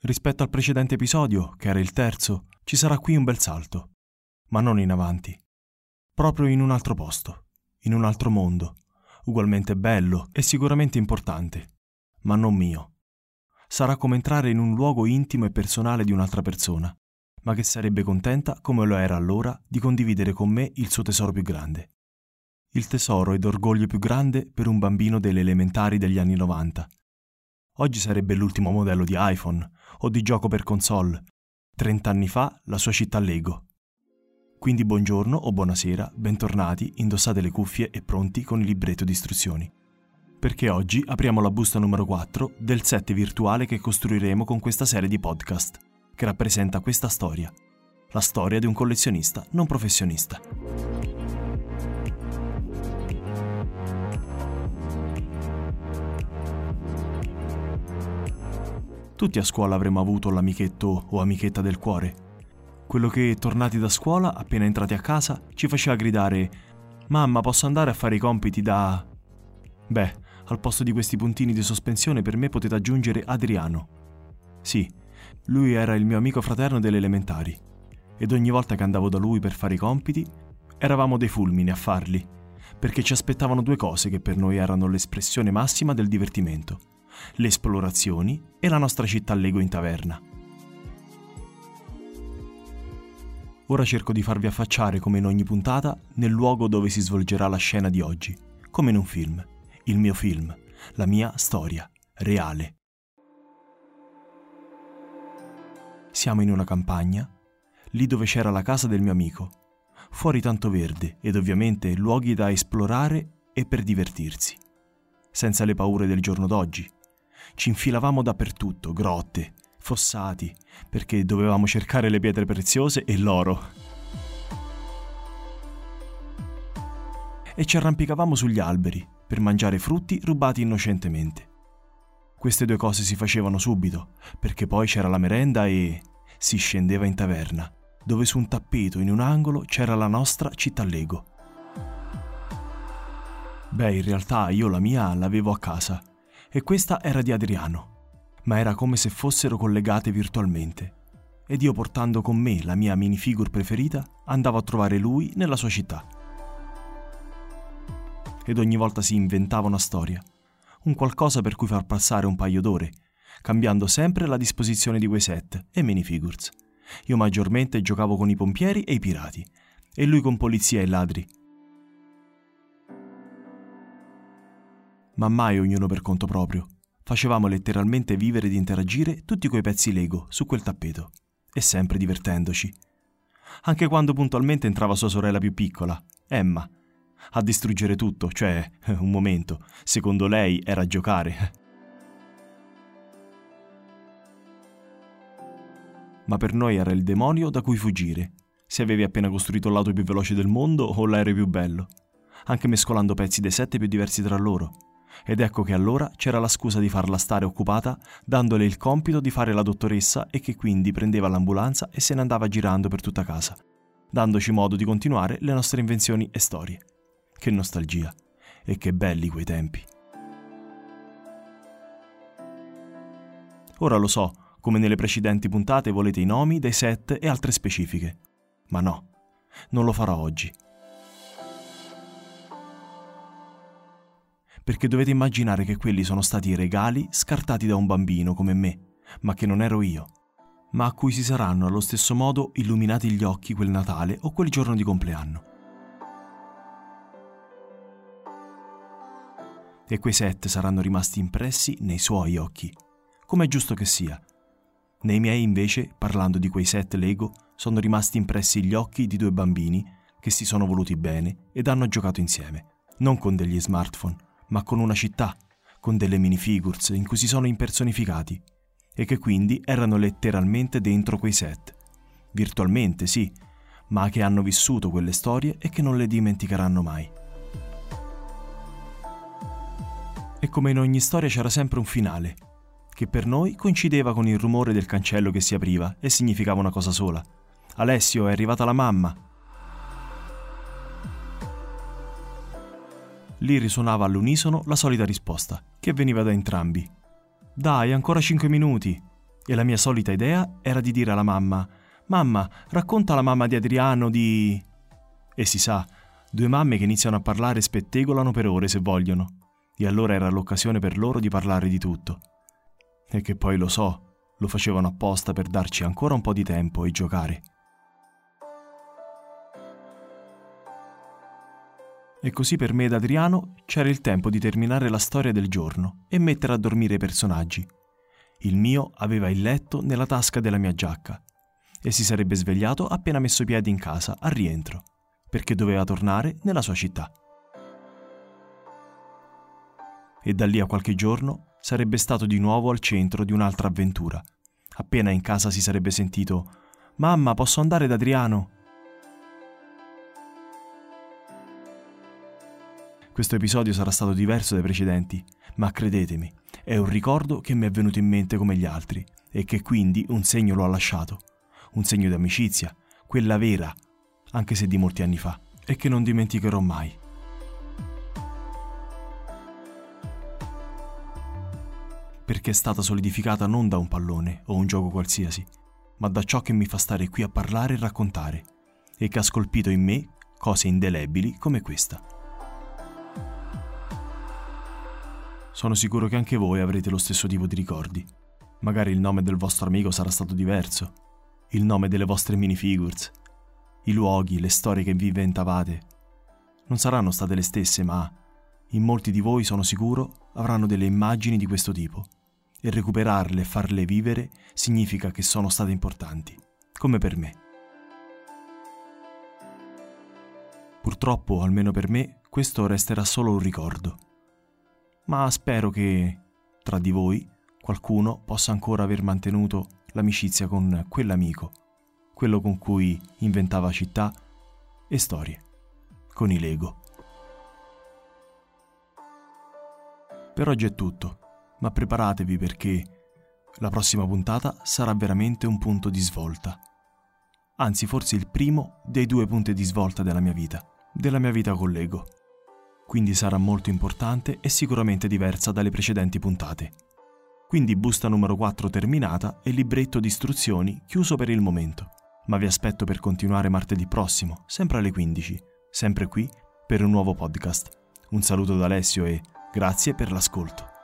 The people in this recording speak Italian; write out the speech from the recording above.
Rispetto al precedente episodio, che era il terzo, ci sarà qui un bel salto, ma non in avanti, proprio in un altro posto, in un altro mondo, ugualmente bello e sicuramente importante, ma non mio. Sarà come entrare in un luogo intimo e personale di un'altra persona, ma che sarebbe contenta, come lo era allora, di condividere con me il suo tesoro più grande. Il tesoro ed orgoglio più grande per un bambino delle elementari degli anni 90. Oggi sarebbe l'ultimo modello di iPhone o di gioco per console. Trent'anni fa la sua città Lego. Quindi buongiorno o buonasera, bentornati, indossate le cuffie e pronti con il libretto di istruzioni. Perché oggi apriamo la busta numero 4 del set virtuale che costruiremo con questa serie di podcast, che rappresenta questa storia. La storia di un collezionista non professionista. Tutti a scuola avremmo avuto l'amichetto o amichetta del cuore quello che, tornati da scuola, appena entrati a casa, ci faceva gridare Mamma, posso andare a fare i compiti da... Beh, al posto di questi puntini di sospensione per me potete aggiungere Adriano. Sì, lui era il mio amico fraterno delle elementari. Ed ogni volta che andavo da lui per fare i compiti, eravamo dei fulmini a farli, perché ci aspettavano due cose che per noi erano l'espressione massima del divertimento. Le esplorazioni e la nostra città Lego in taverna. Ora cerco di farvi affacciare, come in ogni puntata, nel luogo dove si svolgerà la scena di oggi, come in un film. Il mio film, la mia storia, reale. Siamo in una campagna, lì dove c'era la casa del mio amico. Fuori tanto verde ed ovviamente luoghi da esplorare e per divertirsi. Senza le paure del giorno d'oggi. Ci infilavamo dappertutto, grotte, fossati, perché dovevamo cercare le pietre preziose e l'oro. E ci arrampicavamo sugli alberi per mangiare frutti rubati innocentemente. Queste due cose si facevano subito, perché poi c'era la merenda e si scendeva in taverna, dove su un tappeto in un angolo c'era la nostra città Lego. Beh, in realtà io la mia l'avevo a casa e questa era di Adriano ma era come se fossero collegate virtualmente. Ed io portando con me la mia minifigure preferita, andavo a trovare lui nella sua città. Ed ogni volta si inventava una storia, un qualcosa per cui far passare un paio d'ore, cambiando sempre la disposizione di quei set e minifigures. Io maggiormente giocavo con i pompieri e i pirati, e lui con polizia e ladri. Ma mai ognuno per conto proprio facevamo letteralmente vivere ed interagire tutti quei pezzi Lego su quel tappeto, e sempre divertendoci. Anche quando puntualmente entrava sua sorella più piccola, Emma, a distruggere tutto, cioè, un momento, secondo lei era giocare. Ma per noi era il demonio da cui fuggire, se avevi appena costruito l'auto più veloce del mondo o l'aereo più bello, anche mescolando pezzi dei sette più diversi tra loro ed ecco che allora c'era la scusa di farla stare occupata, dandole il compito di fare la dottoressa e che quindi prendeva l'ambulanza e se ne andava girando per tutta casa, dandoci modo di continuare le nostre invenzioni e storie. Che nostalgia. E che belli quei tempi. Ora lo so, come nelle precedenti puntate volete i nomi dei set e altre specifiche. Ma no, non lo farò oggi. Perché dovete immaginare che quelli sono stati regali scartati da un bambino come me, ma che non ero io, ma a cui si saranno allo stesso modo illuminati gli occhi quel Natale o quel giorno di compleanno. E quei set saranno rimasti impressi nei suoi occhi, come è giusto che sia. Nei miei invece, parlando di quei set Lego, sono rimasti impressi gli occhi di due bambini che si sono voluti bene ed hanno giocato insieme, non con degli smartphone, ma con una città, con delle minifigures in cui si sono impersonificati e che quindi erano letteralmente dentro quei set. Virtualmente, sì, ma che hanno vissuto quelle storie e che non le dimenticheranno mai. E come in ogni storia c'era sempre un finale, che per noi coincideva con il rumore del cancello che si apriva e significava una cosa sola. Alessio, è arrivata la mamma, Lì risuonava all'unisono la solita risposta, che veniva da entrambi. Dai, ancora cinque minuti. E la mia solita idea era di dire alla mamma: Mamma, racconta alla mamma di Adriano di. E si sa, due mamme che iniziano a parlare spettegolano per ore se vogliono. E allora era l'occasione per loro di parlare di tutto. E che poi lo so, lo facevano apposta per darci ancora un po' di tempo e giocare. E così per me ed Adriano c'era il tempo di terminare la storia del giorno e mettere a dormire i personaggi. Il mio aveva il letto nella tasca della mia giacca e si sarebbe svegliato appena messo piedi in casa al rientro, perché doveva tornare nella sua città. E da lì a qualche giorno sarebbe stato di nuovo al centro di un'altra avventura. Appena in casa si sarebbe sentito Mamma, posso andare da Adriano? Questo episodio sarà stato diverso dai precedenti, ma credetemi, è un ricordo che mi è venuto in mente come gli altri e che quindi un segno lo ha lasciato. Un segno di amicizia, quella vera, anche se di molti anni fa, e che non dimenticherò mai. Perché è stata solidificata non da un pallone o un gioco qualsiasi, ma da ciò che mi fa stare qui a parlare e raccontare, e che ha scolpito in me cose indelebili come questa. Sono sicuro che anche voi avrete lo stesso tipo di ricordi. Magari il nome del vostro amico sarà stato diverso, il nome delle vostre minifigures, i luoghi, le storie che vi inventavate. Non saranno state le stesse, ma in molti di voi sono sicuro avranno delle immagini di questo tipo e recuperarle e farle vivere significa che sono state importanti, come per me. Purtroppo, almeno per me, questo resterà solo un ricordo ma spero che tra di voi qualcuno possa ancora aver mantenuto l'amicizia con quell'amico, quello con cui inventava città e storie, con i Lego. Per oggi è tutto, ma preparatevi perché la prossima puntata sarà veramente un punto di svolta. Anzi, forse il primo dei due punti di svolta della mia vita, della mia vita con Lego quindi sarà molto importante e sicuramente diversa dalle precedenti puntate. Quindi busta numero 4 terminata e libretto di istruzioni chiuso per il momento. Ma vi aspetto per continuare martedì prossimo, sempre alle 15, sempre qui, per un nuovo podcast. Un saluto da Alessio e grazie per l'ascolto.